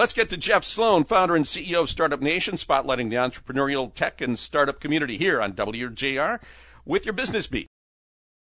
Let's get to Jeff Sloan, founder and CEO of Startup Nation, spotlighting the entrepreneurial tech and startup community here on WJR with your business beat.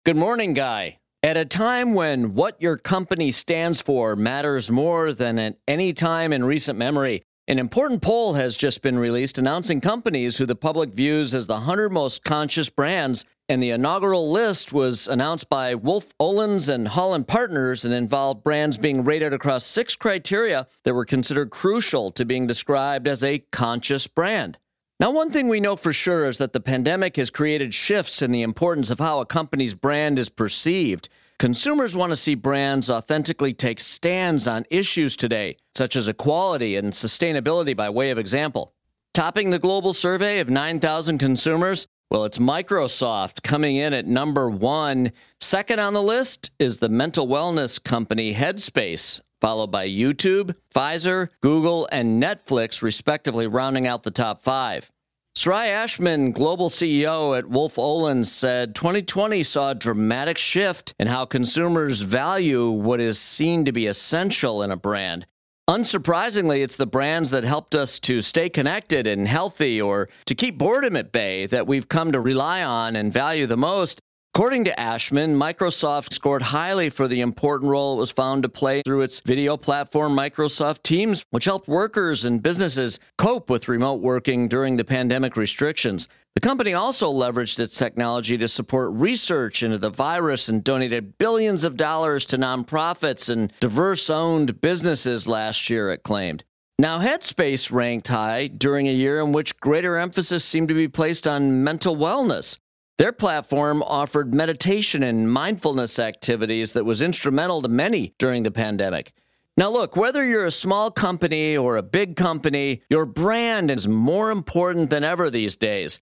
Good morning, Guy. At a time when what your company stands for matters more than at any time in recent memory, an important poll has just been released announcing companies who the public views as the 100 most conscious brands and the inaugural list was announced by Wolff Olins and Holland Partners and involved brands being rated across six criteria that were considered crucial to being described as a conscious brand. Now, one thing we know for sure is that the pandemic has created shifts in the importance of how a company's brand is perceived. Consumers want to see brands authentically take stands on issues today, such as equality and sustainability, by way of example. Topping the global survey of 9,000 consumers, well, it's Microsoft coming in at number one. Second on the list is the mental wellness company Headspace, followed by YouTube, Pfizer, Google, and Netflix, respectively, rounding out the top five. Sairah Ashman, global CEO at Wolff Olins, said 2020 saw a dramatic shift in how consumers value what is seen to be essential in a brand. Unsurprisingly, it's the brands that helped us to stay connected and healthy or to keep boredom at bay that we've come to rely on and value the most. According to Ashman, Microsoft scored highly for the important role it was found to play through its video platform Microsoft Teams, which helped workers and businesses cope with remote working during the pandemic restrictions. The company also leveraged its technology to support research into the virus and donated billions of dollars to nonprofits and diverse owned businesses last year, it claimed. Now, Headspace ranked high during a year in which greater emphasis seemed to be placed on mental wellness. Their platform offered meditation and mindfulness activities that was instrumental to many during the pandemic. Now, look, whether you're a small company or a big company, your brand is more important than ever these days.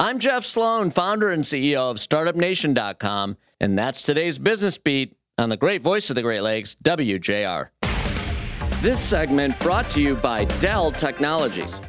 I'm Jeff Sloan, founder and CEO of StartupNation.com, and that's today's Business Beat on the great voice of the Great Lakes, WJR. This segment brought to you by Dell Technologies.